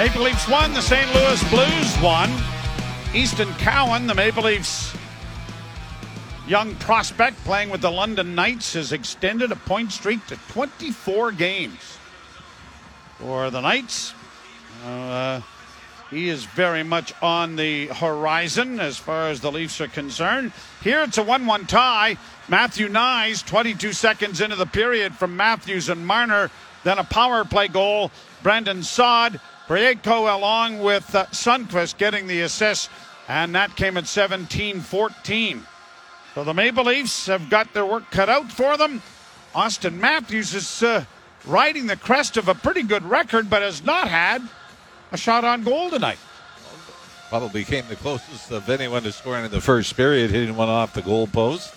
Maple Leafs won. The St. Louis Blues won. Easton Cowan, the Maple Leafs young prospect playing with the London Knights, has extended a point streak to 24 games for the Knights. Uh, he is very much on the horizon as far as the Leafs are concerned. Here it's a 1 1 tie. Matthew Knies, 22 seconds into the period from Matthews and Marner. Then a power play goal. Brandon Saad, Parayko along with uh, getting the assist. And that came at 17 14. So the Maple Leafs have got their work cut out for them. Austin Matthews is uh, riding the crest of a pretty good record, but has not had a shot on goal tonight. Probably came the closest of anyone to scoring in the first period, hitting one off the goal post.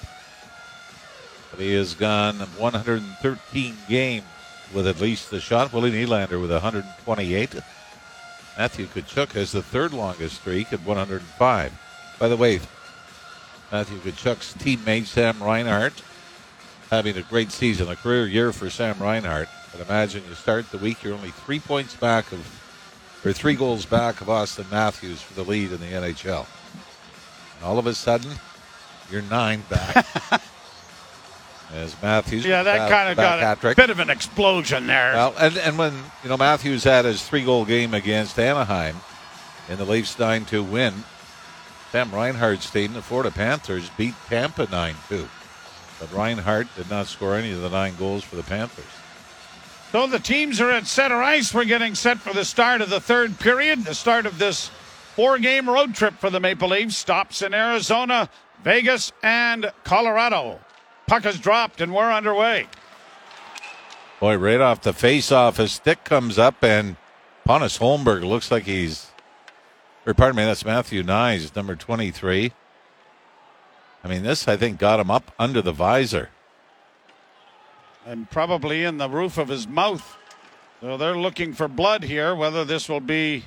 But he has gone 113 games with at least a shot. Willie Nylander with 128. Matthew Tkachuk has the third longest streak at 105. By the way, Matthew Tkachuk's teammate Sam Reinhart having a great season, a career year for Sam Reinhart. But imagine you start the week, you're only three points back of or three goals back of Austin Matthews for the lead in the NHL. And all of a sudden, you're nine back. As Matthews, yeah, that kind of got a bit of an explosion there. Well, and, and when you know Matthews had his three goal game against Anaheim in the Leafs nine two win, Sam Reinhart's team, the Florida Panthers, beat Tampa nine two, but Reinhart did not score any of the nine goals for the Panthers. So the teams are at center ice. We're getting set for the start of the third period, the start of this four game road trip for the Maple Leafs. Stops in Arizona, Vegas, and Colorado. Puck is dropped, and we're underway. Boy, right off the face-off, his stick comes up, and Pontus Holmberg looks like he's. Or pardon me, that's Matthew Knies, number 23. I mean, this I think got him up under the visor and probably in the roof of his mouth. So they're looking for blood here. Whether this will be.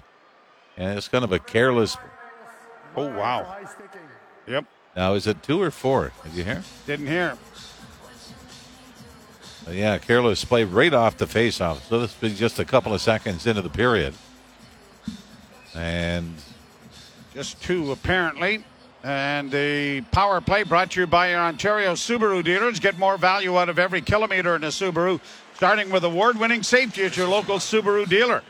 And it's kind of a careless. Oh, wow. Yep. Now, is it two or four? Did you hear? Didn't hear. yeah, careless play right off the faceoff. So this is just a couple of seconds into the period. And. Just two, apparently. And the power play brought to you by your Ontario Subaru dealers. Get more value out of every kilometer in a Subaru, starting with award winning safety at your local Subaru dealer.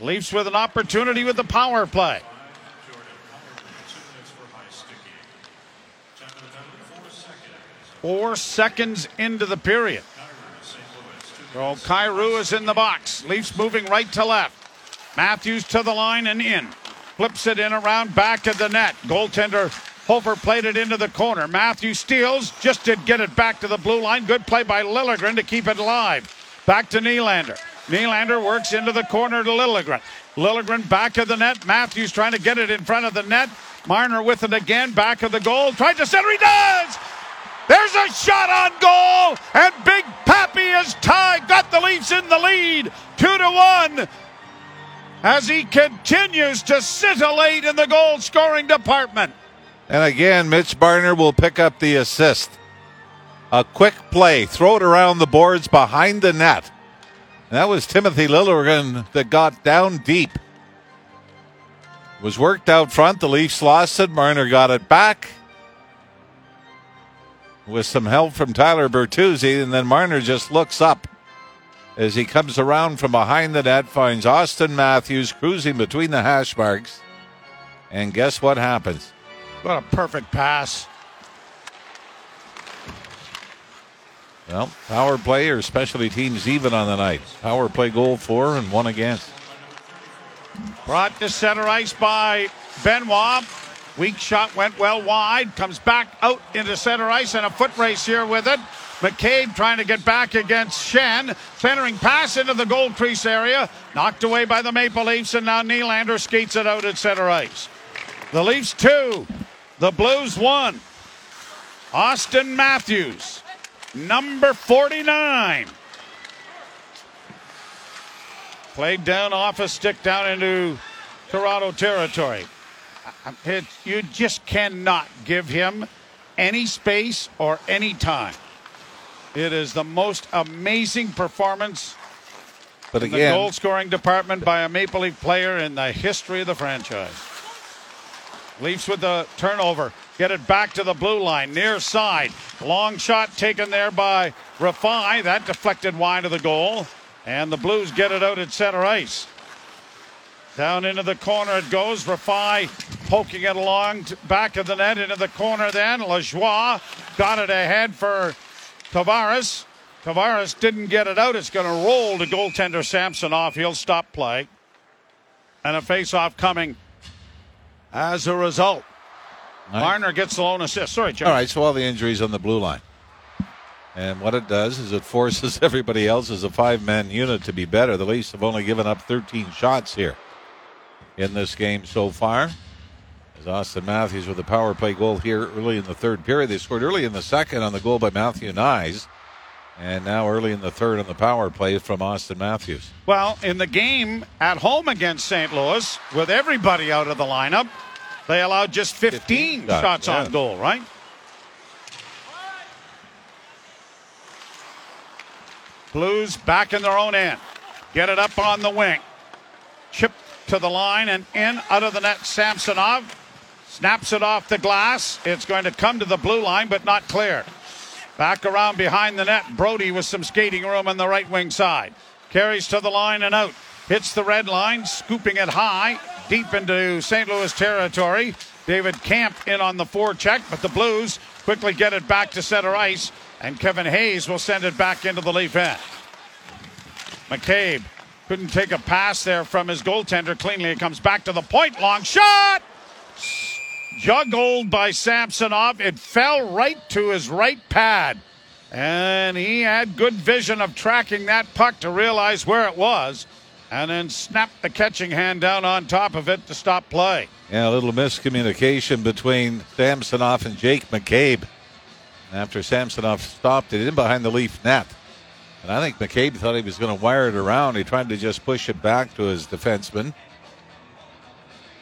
Leafs with an opportunity with the power play. Four seconds into the period. So Kyrou is in the box. Leafs moving right to left. Matthews to the line and in. Flips it in around back of the net. Goaltender Hofer played it into the corner. Matthews steals, just did get it back to the blue line. Good play by Liljegren to keep it alive. Back to Nylander. Nylander works into the corner to Liljegren. Liljegren back of the net. Matthews trying to get it in front of the net. Marner with it again, back of the goal. Tried to center, he does! There's a shot on goal, and Big Pappy is tied, got the Leafs in the lead, two to one as he continues to scintillate in the goal scoring department. And again, Mitch Marner will pick up the assist. A quick play, throw it around the boards behind the net. And that was Timothy Liljegren that got down deep. Was worked out front. The Leafs lost it. Marner got it back with some help from Tyler Bertuzzi, and then Marner just looks up as he comes around from behind the net, finds Austin Matthews cruising between the hash marks. And guess what happens? What a perfect pass. Well, power play or specialty teams even on the night. Power play goal for and one against. Brought to center ice by Benoit. Weak shot went well wide. Comes back out into center ice and a foot race here with it. McCabe trying to get back against Schenn. Centering pass into the goal crease area. Knocked away by the Maple Leafs, and now Nylander skates it out at center ice. The Leafs two, the Blues one. Austin Matthews, number 49. Played down off a stick down into Toronto territory. Um, it, you just cannot give him any space or any time. It is the most amazing performance But in the goal scoring department by a Maple Leaf player in the history of the franchise. Leafs with the turnover. Get it back to the blue line, near side. Long shot taken there by Rifai. That deflected wide of the goal. And the Blues get it out at center ice. Down into the corner it goes. Rifai poking it along back of the net into the corner then. Lajoie got it ahead for Tavares. Tavares didn't get it out. It's going to roll to goaltender Samsonov. He'll stop play. And a face-off coming as a result. Nice. Marner gets the lone assist. Sorry, Joe. All right, so all the injuries on the blue line. And what it does is it forces everybody else as a five man unit to be better. The Leafs have only given up 13 shots here in this game so far. As Austin Matthews with a power play goal here early in the third period. They scored early in the second on the goal by Matthew Knies. And now early in the third on the power play from Austin Matthews. Well, in the game at home against St. Louis, with everybody out of the lineup, they allowed just 15, 15 shots, shots yeah. on goal, right? Blues back in their own end. Get it up on the wing. Chip to the line and in out of the net. Samsonov snaps it off the glass. It's going to come to the blue line, but not clear. Back around behind the net. Brodie with some skating room on the right wing side. Carries to the line and out. Hits the red line, scooping it high, deep into St. Louis territory. David Kampf in on the forecheck, but the Blues quickly get it back to center ice, and Kevin Hayes will send it back into the Leaf end. McCabe couldn't take a pass there from his goaltender cleanly. It comes back to the point. Long shot! Juggled by Samsonov. It fell right to his right pad. And he had good vision of tracking that puck to realize where it was. And then snapped the catching hand down on top of it to stop play. Yeah, a little miscommunication between Samsonov and Jake McCabe. After Samsonov stopped it in behind the Leaf net. And I think McCabe thought he was going to wire it around. He tried to just push it back to his defenseman.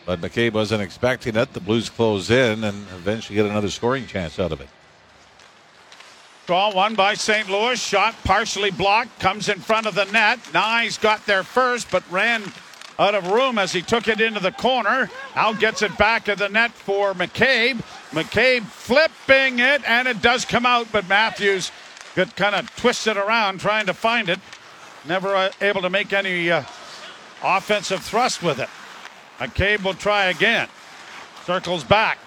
But McCabe wasn't expecting it. The Blues close in and eventually get another scoring chance out of it. Draw one by St. Louis. Shot partially blocked. Comes in front of the net. Knies got there first, but ran out of room as he took it into the corner. Now gets it back to the net for McCabe. McCabe flipping it, and it does come out, but Matthews got kind of twisted around trying to find it. Never uh, able to make any uh, offensive thrust with it. McCabe will try again. Circles back.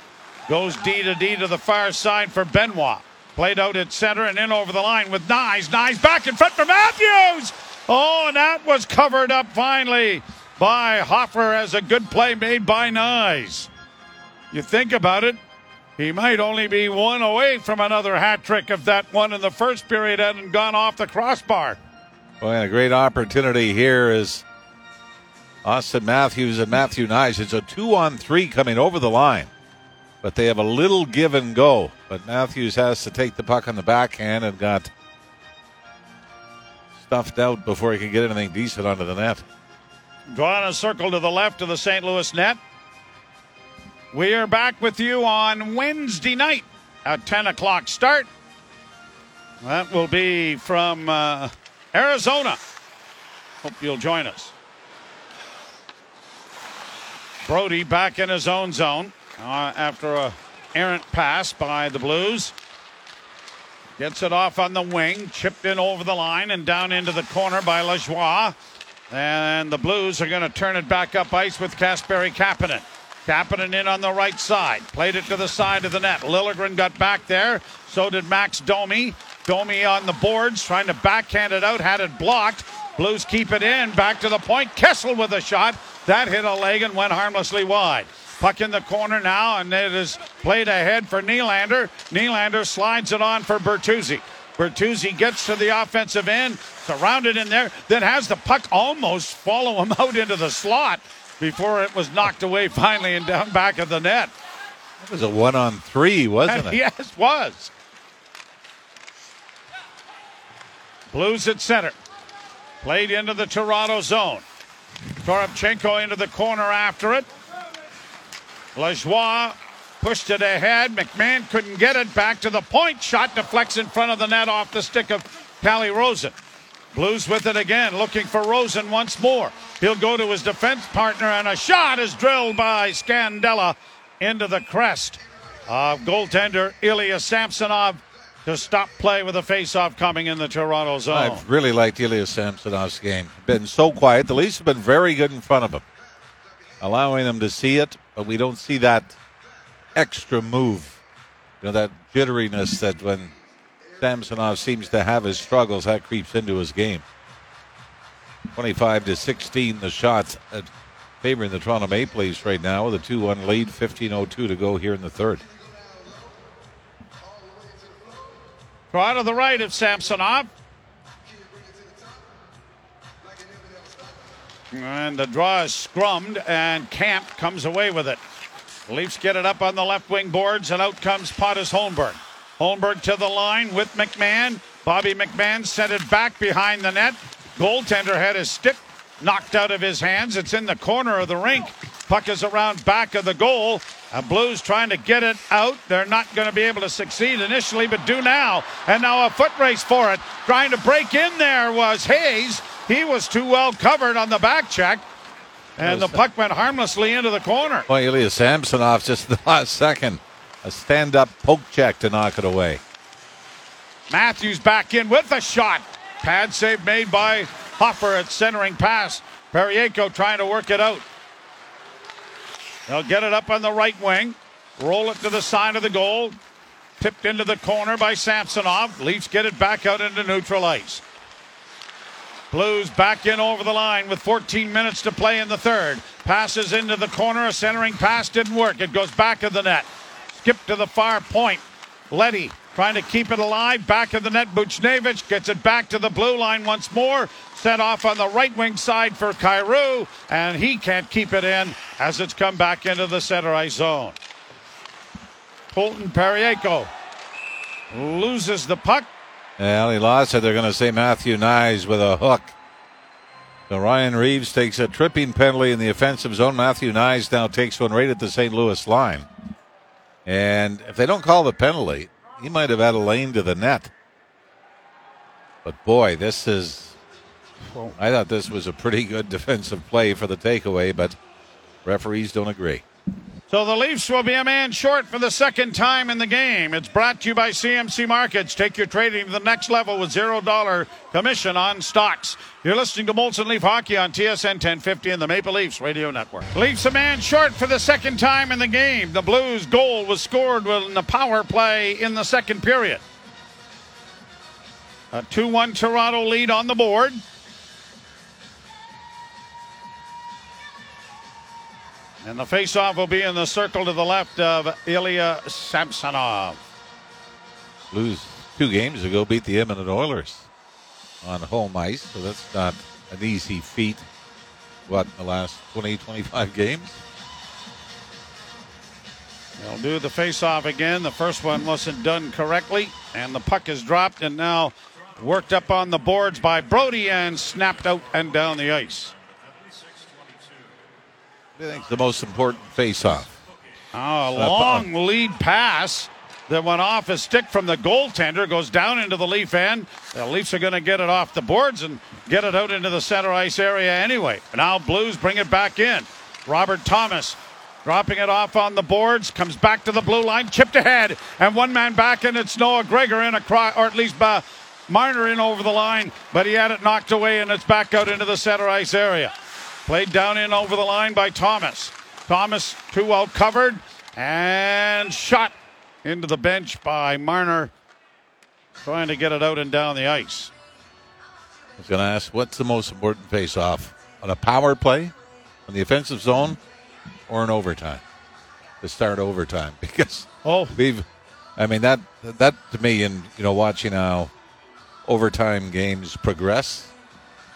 Goes D to D to the far side for Benoit. Played out at center and in over the line with Knies. Knies back in front for Matthews. Oh, and that was covered up finally by Hofer as a good play made by Knies. You think about it, he might only be one away from another hat trick if that one in the first period hadn't gone off the crossbar. Well, and a great opportunity here is Austin Matthews and Matthew Knies. It's a two on three coming over the line. But they have a little give and go. But Matthews has to take the puck on the backhand and got stuffed out before he could get anything decent onto the net. Drawing a circle to the left of the St. Louis net. We are back with you on Wednesday night at 10 o'clock start. That will be from uh, Arizona. Hope you'll join us. Brodie back in his own zone uh, after a errant pass by the Blues. Gets it off on the wing, chipped in over the line and down into the corner by Lajoie. And the Blues are going to turn it back up ice with Kasperi Kapanen. Kapanen in on the right side. Played it to the side of the net. Liljegren got back there. So did Max Domi. Domi on the boards, trying to backhand it out, had it blocked. Blues keep it in. Back to the point. Kessel with a shot. That hit a leg and went harmlessly wide. Puck in the corner now, and it is played ahead for Nylander. Nylander slides it on for Bertuzzi. Bertuzzi gets to the offensive end, surrounded in there, then has the puck almost follow him out into the slot before it was knocked away finally and down back of the net. It was a one on three, wasn't it? yes, it was. Blues at center. Played into the Toronto zone. Toropchenko into the corner after it. Lajoie pushed it ahead. McMann couldn't get it back to the point. Shot deflects in front of the net off the stick of Calle Rosen. Blues with it again, looking for Rosen once more. He'll go to his defense partner, and a shot is drilled by Scandella into the crest of goaltender Ilya Samsonov to stop play with a face-off coming in the Toronto zone. I've really liked Ilya Samsonov's game. Been so quiet. The Leafs have been very good in front of him, allowing them to see it, but we don't see that extra move. You know, that jitteriness that when Samsonov seems to have his struggles, that creeps into his game. 25 to 16, the shots uh, favoring the Toronto Maple Leafs right now with a 2 1 lead, 15.02 to go here in the third. Draw to the right of Samsonov. And the draw is scrummed, and Kampf comes away with it. Leafs get it up on the left wing boards, and out comes Pontus Holmberg. Holmberg to the line with McMann. Bobby McMann sent it back behind the net. Goaltender had his stick knocked out of his hands. It's in the corner of the rink. Puck is around back of the goal. A Blues trying to get it out. They're not going to be able to succeed initially, but do now. And now a foot race for it. Trying to break in there was Hayes. He was too well covered on the back check. And the puck went harmlessly into the corner. Well, Ilya Samsonov just the last second. A stand up poke check to knock it away. Matthews back in with a shot. Pad save made by Hofer at centering pass. Parayko trying to work it out. They'll get it up on the right wing. Roll it to the side of the goal. Tipped into the corner by Samsonov. Leafs get it back out into neutral ice. Blues back in over the line with 14 minutes to play in the third. Passes into the corner. A centering pass didn't work. It goes back of the net. Skip to the far point. Leddy trying to keep it alive. Back of the net. Buchnevich gets it back to the blue line once more. Set off on the right wing side for Kyrou, and he can't keep it in as it's come back into the center ice zone. Colton Parayko loses the puck. Yeah, he lost it. They're going to say Matthew Knies with a hook. So Ryan Reaves takes a tripping penalty in the offensive zone. Matthew Knies now takes one right at the St. Louis line. And if they don't call the penalty, he might have had a lane to the net. But boy, this is. I thought this was a pretty good defensive play for the takeaway, but referees don't agree. So the Leafs will be a man short for the second time in the game. It's brought to you by CMC Markets. Take your trading to the next level with zero dollar commission on stocks. You're listening to Molson Leaf Hockey on TSN 1050 and the Maple Leafs Radio Network. Leafs a man short for the second time in the game. The Blues' goal was scored in the power play in the second period. A 2 1 Toronto lead on the board. And the faceoff will be in the circle to the left of Ilya Samsonov. Blues two games ago beat the Edmonton Oilers on home ice, so that's not an easy feat. What, the last 20, 25 games? They'll do the faceoff again. The first one wasn't done correctly, and the puck is dropped and now worked up on the boards by Brodie and snapped out and down the ice. I think the most important face-off. Oh, a long lead pass that went off a stick from the goaltender, goes down into the Leaf end. The Leafs are going to get it off the boards and get it out into the center ice area anyway. Now Blues bring it back in. Robert Thomas dropping it off on the boards, comes back to the blue line, chipped ahead, and one man back, and it's Noah Gregor in across, or at least uh, Marner in over the line, but he had it knocked away, and it's back out into the center ice area. Played down in over the line by Thomas. Thomas too well covered and shot into the bench by Marner, trying to get it out and down the ice. I was going to ask, what's the most important face-off on a power play, on the offensive zone, or in overtime? To start overtime, because oh, we've, I mean that that to me, and you know, watching how overtime games progress,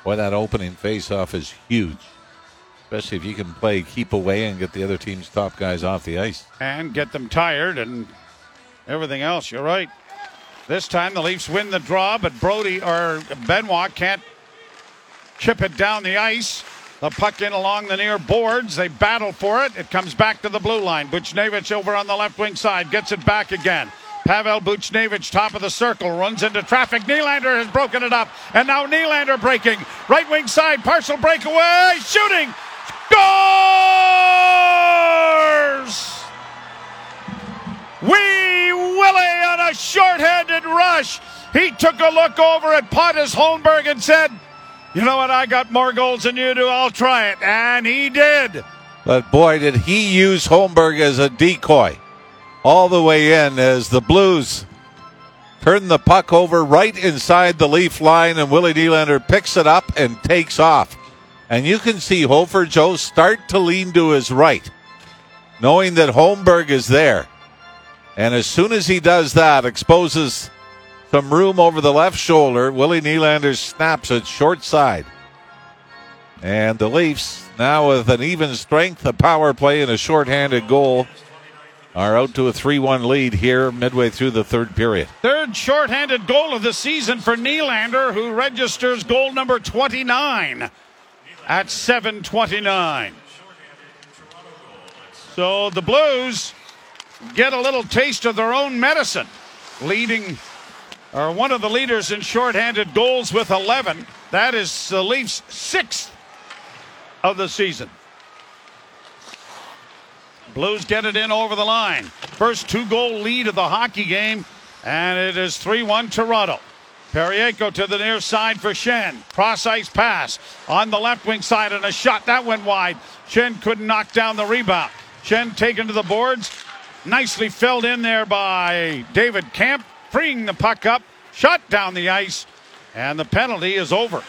boy, that opening face-off is huge especially if you can play keep away and get the other team's top guys off the ice and get them tired and everything else. You're right. This time the Leafs win the draw, but Brodie or Benoit can't chip it down the ice. The puck in along the near boards. They battle for it. It comes back to the blue line. Buchnevich over on the left wing side gets it back again. Pavel Buchnevich, top of the circle, runs into traffic. Nylander has broken it up, and now Nylander breaking. Right wing side, partial breakaway, shooting, scores! Wee Willie on a short-handed rush. He took a look over at Pontus Holmberg and said, "You know what? I got more goals than you do. I'll try it," and he did. But boy, did he use Holmberg as a decoy all the way in as the Blues turn the puck over right inside the leaf line, and Willie Nylander picks it up and takes off. And you can see Hofer Joe start to lean to his right, knowing that Holmberg is there. And as soon as he does that, exposes some room over the left shoulder, Willie Nylander snaps it short side. And the Leafs, now with an even strength, a power play, and a shorthanded goal, are out to a 3 1 lead here midway through the third period. Third shorthanded goal of the season for Nylander, who registers goal number 29 at 7:29. So the Blues get a little taste of their own medicine, leading or one of the leaders in shorthanded goals with 11. That is the Leafs' sixth of the season. Blues get it in over the line. First two goal lead of the hockey game, and it is 3 1 Toronto. Parayko to the near side for Schenn. Cross ice pass on the left wing side and a shot that went wide. Schenn couldn't knock down the rebound. Schenn taken to the boards. Nicely filled in there by David Kampf, freeing the puck up, shot down the ice, and the penalty is over.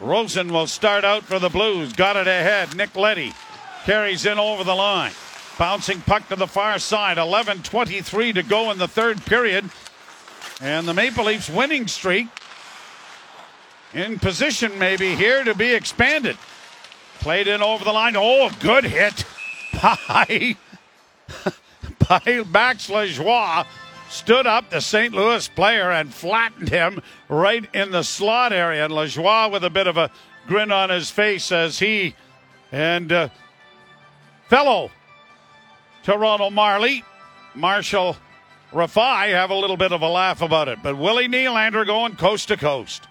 Rosen will start out for the Blues. Got it ahead. Nick Leddy carries in over the line. Bouncing puck to the far side. 11:23 to go in the third period, and the Maple Leafs winning streak in position maybe here to be expanded. Played in over the line. Oh, good hit by by Max Lajoie. Stood up the St. Louis player and flattened him right in the slot area. And Lajoie with a bit of a grin on his face as he and uh, fellow Toronto Marley, Marshall Rifai, have a little bit of a laugh about it. But Willie Nylander going coast to coast.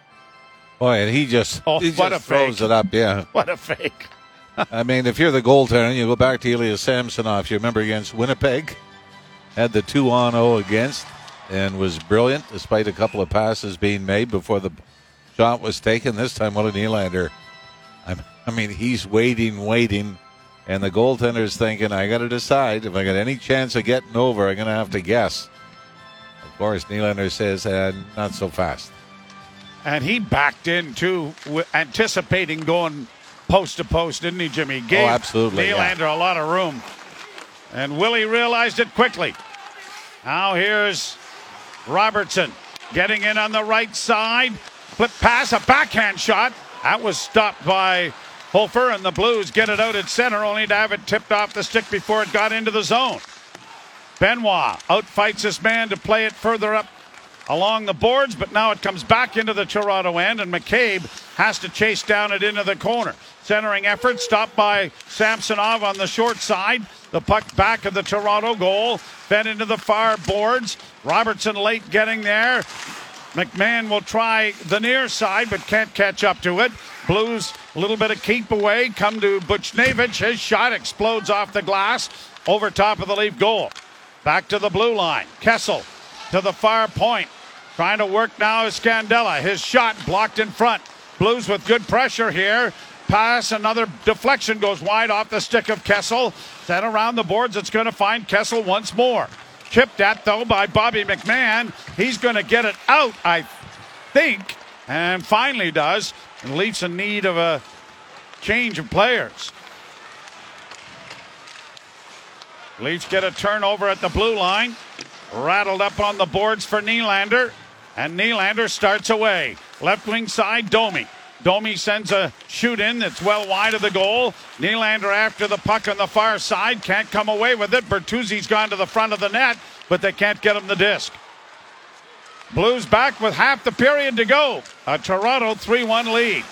Boy, and he just, Oh, he what just a throws fake. it up, yeah. What a fake. I mean, if you're the goaltender, you go back to Ilya Samsonov. You remember against Winnipeg, had the two on 0 against, and was brilliant despite a couple of passes being made before the shot was taken. This time, Willie Nylander, I'm, I mean, he's waiting, waiting, and the goaltender's thinking, I got to decide if I got any chance of getting over, I'm going to have to guess. Of course, Nylander says, uh, not so fast. And he backed in too, anticipating going post to post, didn't he, Jimmy? Gave Oh, absolutely, yeah. Nylander a lot of room. And Willie realized it quickly. Now here's Robertson getting in on the right side. Flip pass, a backhand shot. That was stopped by Hofer, and the Blues get it out at center, only to have it tipped off the stick before it got into the zone. Benoit outfights his man to play it further up along the boards, but now it comes back into the Toronto end, and McCabe has to chase down it into the corner. Centering effort stopped by Samsonov on the short side. The puck back of the Toronto goal, fed into the far boards. Robertson late getting there. McMann will try the near side, but can't catch up to it. Blues, a little bit of keep away, come to Buchnevich. His shot explodes off the glass over top of the Leaf goal. Back to the blue line. Kessel to the far point. Trying to work now is Scandella. His shot blocked in front. Blues with good pressure here. Pass, another deflection goes wide off the stick of Kessel. Then around the boards, it's going to find Kessel once more. Chipped at, though, by Bobby McMann. He's going to get it out, I think, and finally does. And Leafs in need of a change of players. Leafs get a turnover at the blue line. Rattled up on the boards for Nylander. And Nylander starts away. Left wing side, Domi. Domi sends a shoot in that's well wide of the goal. Nylander after the puck on the far side. Can't come away with it. Bertuzzi's gone to the front of the net, but they can't get him the disc. Blues back with half the period to go. A Toronto 3 1 lead.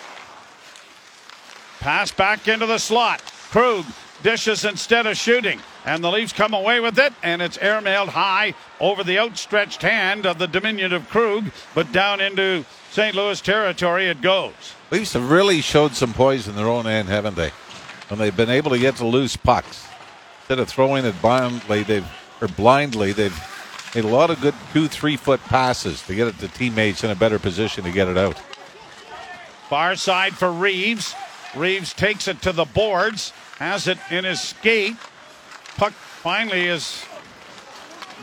Pass back into the slot. Krug dishes instead of shooting. And the Leafs come away with it, and it's airmailed high over the outstretched hand of the diminutive Krug, but down into St. Louis territory it goes. Leafs have really showed some poise in their own end, haven't they? When they've been able to get to loose pucks. Instead of throwing it blindly, they've or blindly, they've a lot of good two, three foot passes to get it to teammates in a better position to get it out. Far side for Reaves. Reaves takes it to the boards, has it in his skate. Puck finally is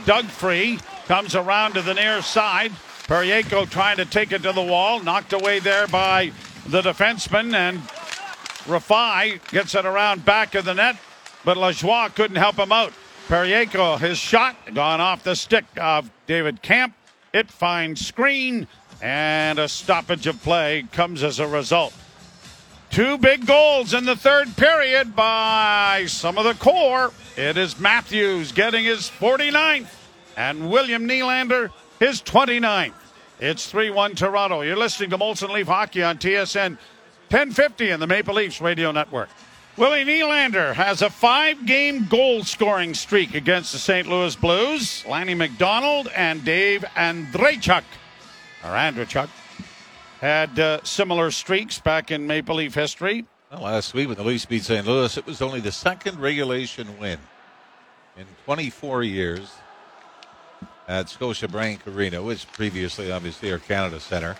dug free, comes around to the near side. Parayko trying to take it to the wall, knocked away there by the defenseman, and Rifai gets it around back of the net, but Lajoie couldn't help him out. Parayko, his shot gone off the stick of David Kampf. It finds screen, and a stoppage of play comes as a result. Two big goals in the third period by some of the core. It is Matthews getting his 49th and William Nylander his 29th. It's 3 1 Toronto. You're listening to Molson Leaf Hockey on TSN 1050 in the Maple Leafs Radio Network. Willie Nylander has a five game goal scoring streak against the St. Louis Blues. Lanny McDonald and Dave Andreychuk, or Andreychuk, had uh, similar streaks back in Maple Leaf history. Well, last week when the Leafs beat St. Louis, it was only the second regulation win in 24 years at Scotiabank Arena, which previously obviously Air Canada Center.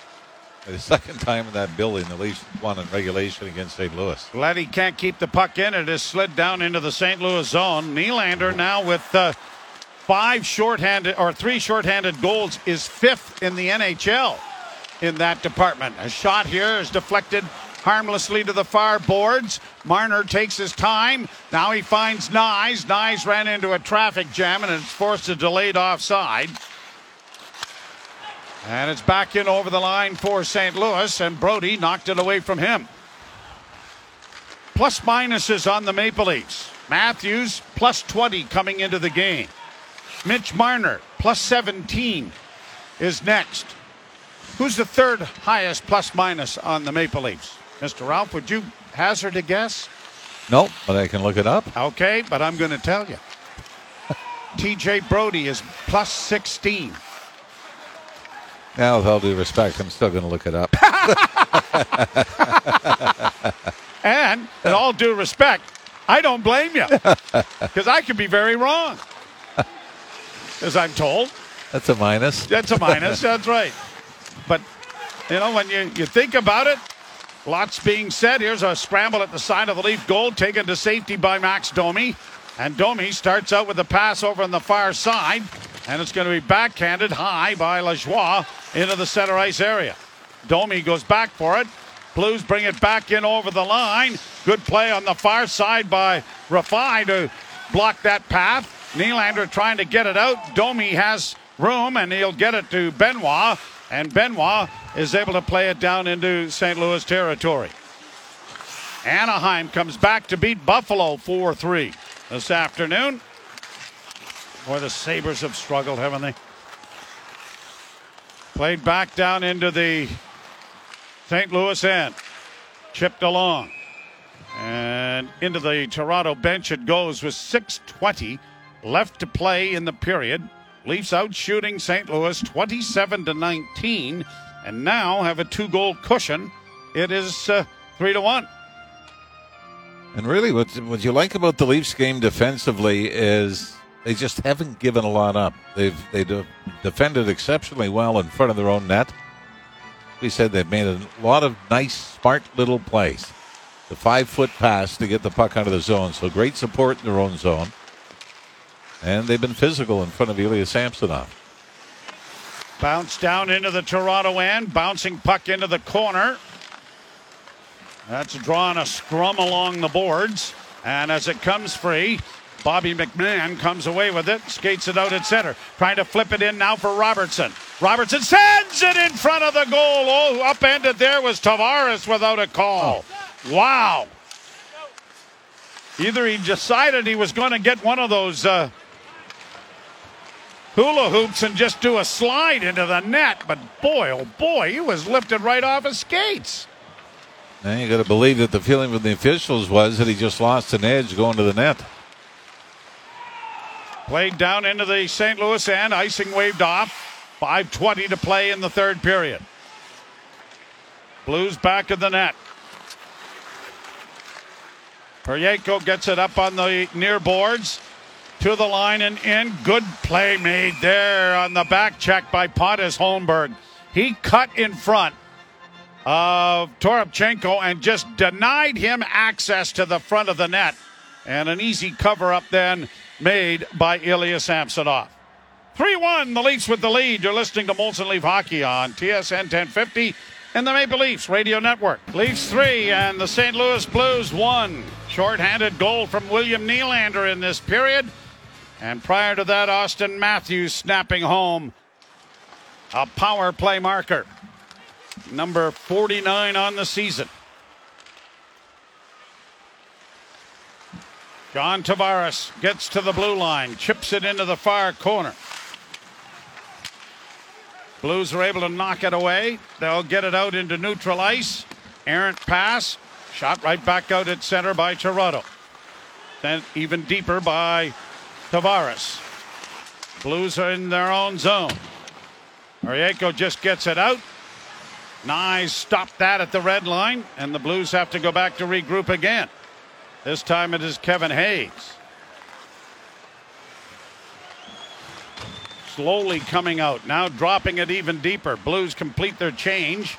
The second time in that building, the Leafs won in regulation against St. Louis. Glad he can't keep the puck in. It has slid down into the St. Louis zone. Nylander now with uh, five shorthanded or three shorthanded goals is fifth in the NHL in that department. A shot here is deflected harmlessly to the far boards. Marner takes his time. Now he finds Knies. Knies ran into a traffic jam and is forced to delayed offside. And it's back in over the line for St. Louis, and Brodie knocked it away from him. Plus minuses on the Maple Leafs. Matthews plus 20 coming into the game. Mitch Marner plus 17 is next. Who's the third highest plus minus on the Maple Leafs? Mr. Ralph, would you hazard a guess? No, but I can look it up. Okay, but I'm going to tell you. TJ Brodie is plus 16. Now, with all due respect, I'm still going to look it up. and, with all due respect, I don't blame you because I could be very wrong. As I'm told. That's a minus. That's a minus. That's right. But, you know, when you, you think about it, lots being said. Here's a scramble at the side of the Leaf goal, taken to safety by Max Domi. And Domi starts out with a pass over on the far side. And it's going to be backhanded high by Lajoie into the center ice area. Domi goes back for it. Blues bring it back in over the line. Good play on the far side by Rifai to block that path. Nylander trying to get it out. Domi has room and he'll get it to Benoit. And Benoit is able to play it down into St. Louis territory. Anaheim comes back to beat Buffalo 4 3 this afternoon. Boy, the Sabres have struggled, haven't they? Played back down into the St. Louis end. Chipped along. And into the Toronto bench it goes with 6.20 left to play in the period. Leafs out shooting St. Louis 27 to 19 and now have a two goal cushion. It is uh, 3 to 1. And really, what, what you like about the Leafs game defensively is they just haven't given a lot up. They've they de- defended exceptionally well in front of their own net. We said they've made a lot of nice, smart little plays. The five foot pass to get the puck out of the zone. So great support in their own zone. And they've been physical in front of Ilya Samsonov. Bounce down into the Toronto end, bouncing puck into the corner. That's drawing a scrum along the boards. And as it comes free, Bobby McMann comes away with it, skates it out at center, trying to flip it in now for Robertson. Robertson sends it in front of the goal. Oh, upended there was Tavares without a call. Wow. Either he decided he was going to get one of those uh, hula hoops and just do a slide into the net, but boy, oh boy, he was lifted right off his skates. Now you got to believe that the feeling from the officials was that he just lost an edge going to the net. Played down into the St. Louis end. Icing waved off. 5.20 to play in the third period. Blues back of the net. Parayko gets it up on the near boards to the line and in. Good play made there on the back check by Pontus Holmberg. He cut in front of Toropchenko and just denied him access to the front of the net. And an easy cover up then made by Ilya Samsonov. 3 1, the Leafs with the lead. You're listening to Molson Leaf Hockey on TSN 1050 and the Maple Leafs Radio Network. Leafs 3 and the St. Louis Blues 1. Short-handed goal from William Nylander in this period. And prior to that, Austin Matthews snapping home a power play marker. Number 49 on the season. John Tavares gets to the blue line, chips it into the far corner. Blues are able to knock it away. They'll get it out into neutral ice. Errant pass. Shot right back out at center by Toronto. Then even deeper by Tavares. Blues are in their own zone. Parayko just gets it out. Knies stopped that at the red line, and the Blues have to go back to regroup again. This time it is Kevin Hayes. slowly coming out. Now dropping it even deeper. Blues complete their change.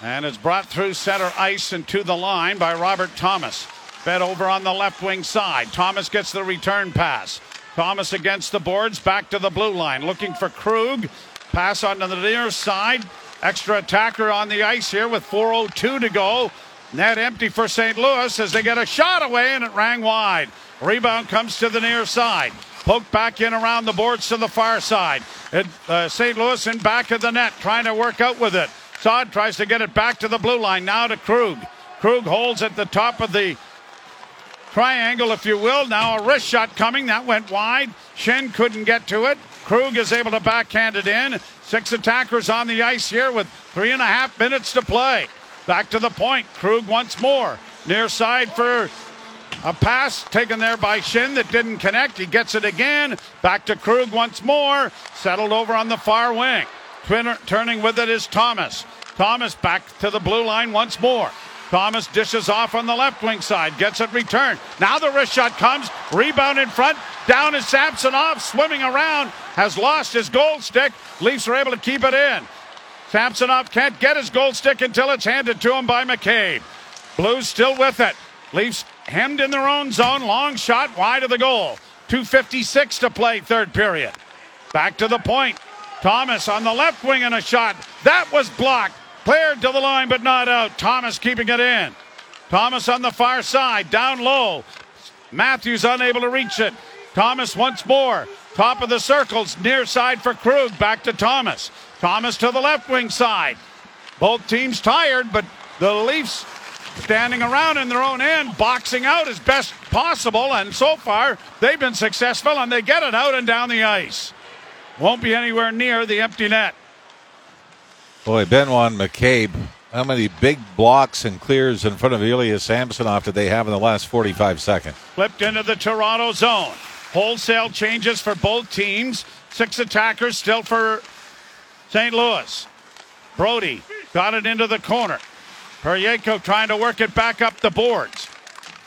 And it's brought through center ice and to the line by Robert Thomas. Fed over on the left wing side. Thomas gets the return pass. Thomas against the boards, back to the blue line, looking for Krug. Pass onto the near side. Extra attacker on the ice here with 4.02 to go. Net empty for St. Louis as they get a shot away and it rang wide. Rebound comes to the near side. Poked back in around the boards to the far side. uh, St. Louis in back of the net, trying to work out with it. Todd tries to get it back to the blue line. Now to Krug. Krug holds at the top of the triangle, if you will. Now a wrist shot coming. That went wide. Schenn couldn't get to it. Krug is able to backhand it in. Six attackers on the ice here with three and a half minutes to play. Back to the point. Krug once more. Near side for a pass taken there by Schenn that didn't connect. He gets it again. Back to Krug once more. Settled over on the far wing. Twinner, turning with it is Thomas. Thomas back to the blue line once more. Thomas dishes off on the left wing side, gets it returned. Now the wrist shot comes, rebound in front. Down is Samsonov, swimming around, has lost his goal stick. Leafs are able to keep it in. Samsonov can't get his gold stick until it's handed to him by McCabe. Blues still with it. Leafs hemmed in their own zone. Long shot wide of the goal. 2.56 to play, third period. Back to the point. Thomas on the left wing and a shot. That was blocked. Cleared to the line, but not out. Thomas keeping it in. Thomas on the far side, down low. Matthews unable to reach it. Thomas once more. Top of the circles, near side for Krug. Back to Thomas. Thomas to the left wing side. Both teams tired, but the Leafs standing around in their own end, boxing out as best possible, and so far they've been successful and they get it out and down the ice. Won't be anywhere near the empty net. Boy, Benoit McCabe, how many big blocks and clears in front of Ilya Samsonov did they have in the last 45 seconds? Flipped into the Toronto zone. Wholesale changes for both teams. Six attackers still for St. Louis. Brodie got it into the corner. Parayko trying to work it back up the boards.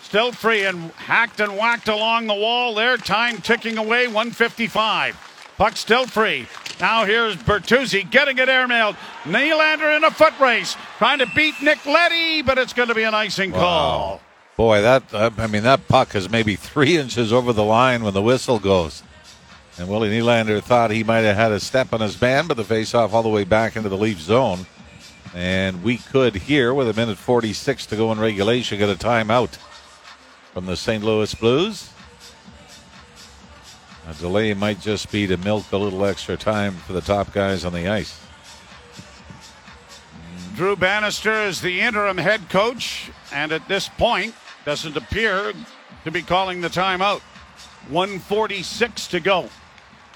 Still free and hacked and whacked along the wall there. Time ticking away, 155. Puck still free. Now here's Bertuzzi getting it airmailed. Nylander in a foot race, trying to beat Nick Leddy, but it's going to be an icing wow. call. Boy, that uh, I mean that puck is maybe three inches over the line when the whistle goes. And Willie Nylander thought he might have had a step on his man, but the face-off all the way back into the Leaf zone. And we could here, with a minute 46 to go in regulation, get a timeout from the St. Louis Blues. A delay might just be to milk a little extra time for the top guys on the ice. Drew Bannister is the interim head coach, and at this point, doesn't appear to be calling the timeout. 146 to go.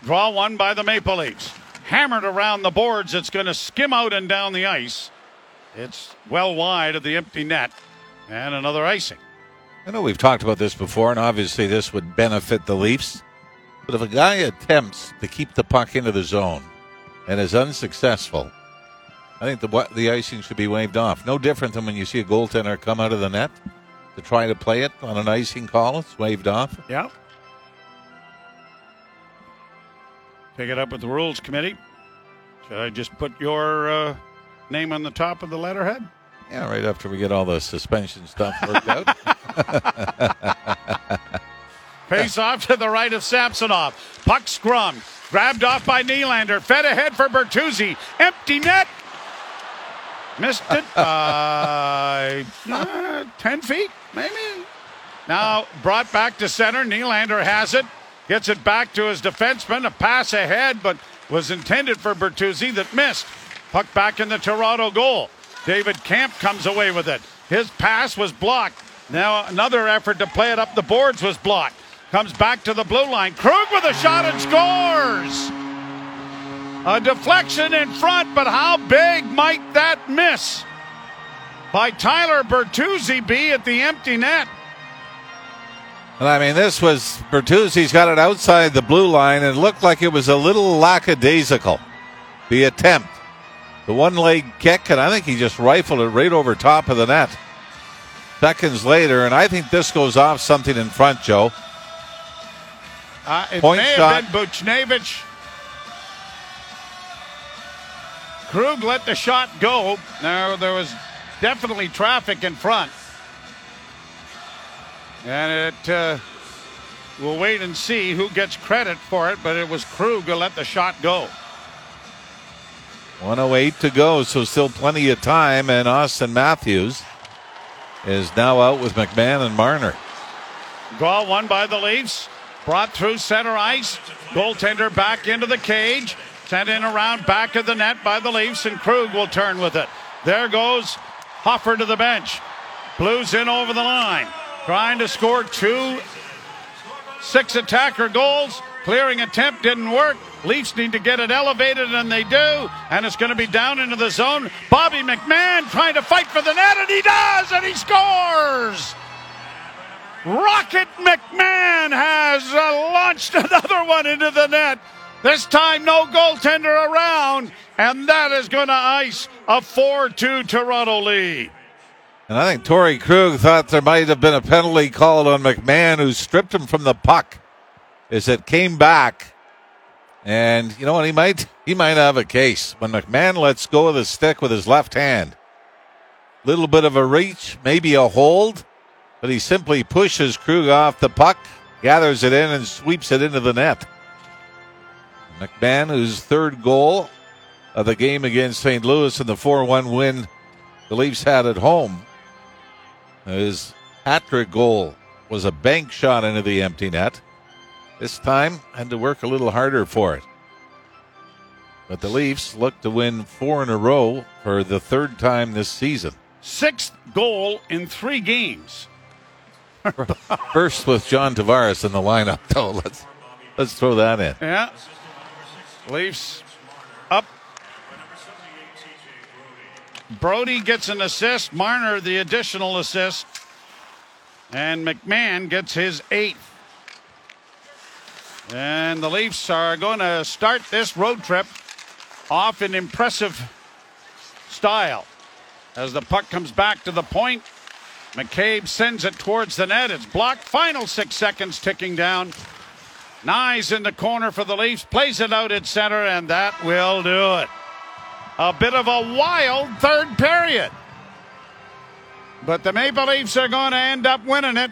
Draw one by the Maple Leafs hammered around the boards. It's going to skim out and down the ice. It's well wide of the empty net, and another icing. I know we've talked about this before, and obviously this would benefit the Leafs. But if a guy attempts to keep the puck into the zone and is unsuccessful, I think the the icing should be waved off. No different than when you see a goaltender come out of the net to try to play it on an icing call. It's waved off. Yeah. Take it up with the rules committee. Should I just put your uh, name on the top of the letterhead? Yeah, right after we get all the suspension stuff worked out. Face off to the right of Samsonov. Puck scrum. Grabbed off by Nylander. Fed ahead for Bertuzzi. Empty net. Missed it by uh, 10 feet, maybe. Now brought back to center. Nylander has it. Gets it back to his defenseman. A pass ahead, but was intended for Bertuzzi that missed. Puck back in the Toronto goal. David Kampf comes away with it. His pass was blocked. Now another effort to play it up the boards was blocked. Comes back to the blue line. Krug with a shot and scores. A deflection in front, but how big might that miss? By Tyler Bertuzzi be at the empty net. And I mean, this was Bertuzzi's got it outside the blue line, and it looked like it was a little lackadaisical. The attempt, the one leg kick, and I think he just rifled it right over top of the net. Seconds later, and I think this goes off something in front, Joe. Uh, it Point may shot. have been Buchnevich Krug let the shot go. Now, there was definitely traffic in front. And it, uh, we'll wait and see who gets credit for it, but it was Krug who let the shot go. 108 to go, so still plenty of time. And Auston Matthews is now out with McMann and Marner. Goal won by the Leafs. Brought through center ice. Goaltender back into the cage. Sent in around back of the net by the Leafs, and Krug will turn with it. There goes Hofer to the bench. Blues in over the line. Trying to score two six attacker goals. Clearing attempt didn't work. Leafs need to get it elevated, and they do. And it's going to be down into the zone. Bobby McMann trying to fight for the net, and he does, and he scores. Rocket McMann has uh, launched another one into the net. This time, no goaltender around, and that is going to ice a 4 2 Toronto lead. And I think Torey Krug thought there might have been a penalty called on McMann, who stripped him from the puck as it came back. And you know what? He might he might have a case when McMann lets go of the stick with his left hand. Little bit of a reach, maybe a hold, but he simply pushes Krug off the puck, gathers it in, and sweeps it into the net. McMann, whose third goal of the game against St. Louis in the 4 1 win the Leafs had at home. His hat trick goal was a bank shot into the empty net. This time, had to work a little harder for it. But the Leafs look to win four in a row for the third time this season. Sixth goal in three games. First with John Tavares in the lineup, though. Let's let's throw that in. Yeah. Leafs up. Brodie gets an assist. Marner the additional assist. And McMann gets his eighth. And the Leafs are going to start this road trip off in impressive style. As the puck comes back to the point, McCabe sends it towards the net. It's blocked. Final six seconds ticking down. Knies in the corner for the Leafs, plays it out at center, and that will do it. A bit of a wild third period. But the Maple Leafs are going to end up winning it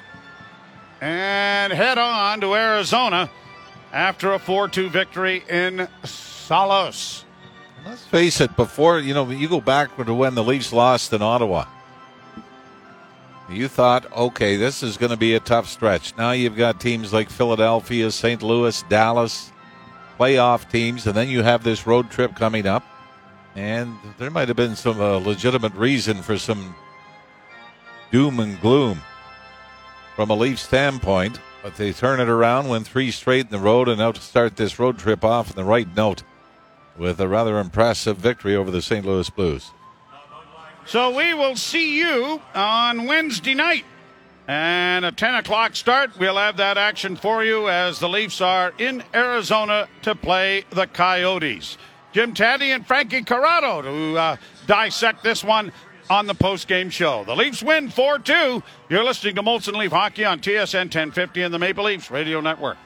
and head on to Arizona after a 4 2 victory in St. Louis. Let's face it, before, you know, you go back to when the Leafs lost in Ottawa. You thought, okay, this is going to be a tough stretch. Now you've got teams like Philadelphia, St. Louis, Dallas, playoff teams, and then you have this road trip coming up. And there might have been some uh, legitimate reason for some doom and gloom from a Leaf standpoint, but they turn it around, win three straight in the road, and now to start this road trip off on the right note with a rather impressive victory over the St. Louis Blues. So we will see you on Wednesday night. And a 10 o'clock start, we'll have that action for you as the Leafs are in Arizona to play the Coyotes. Jim Tatti and Frankie Corrado to uh, dissect this one on the post-game show. The Leafs win 4-2. You're listening to Molson Leaf Hockey on TSN 1050 and the Maple Leafs Radio Network.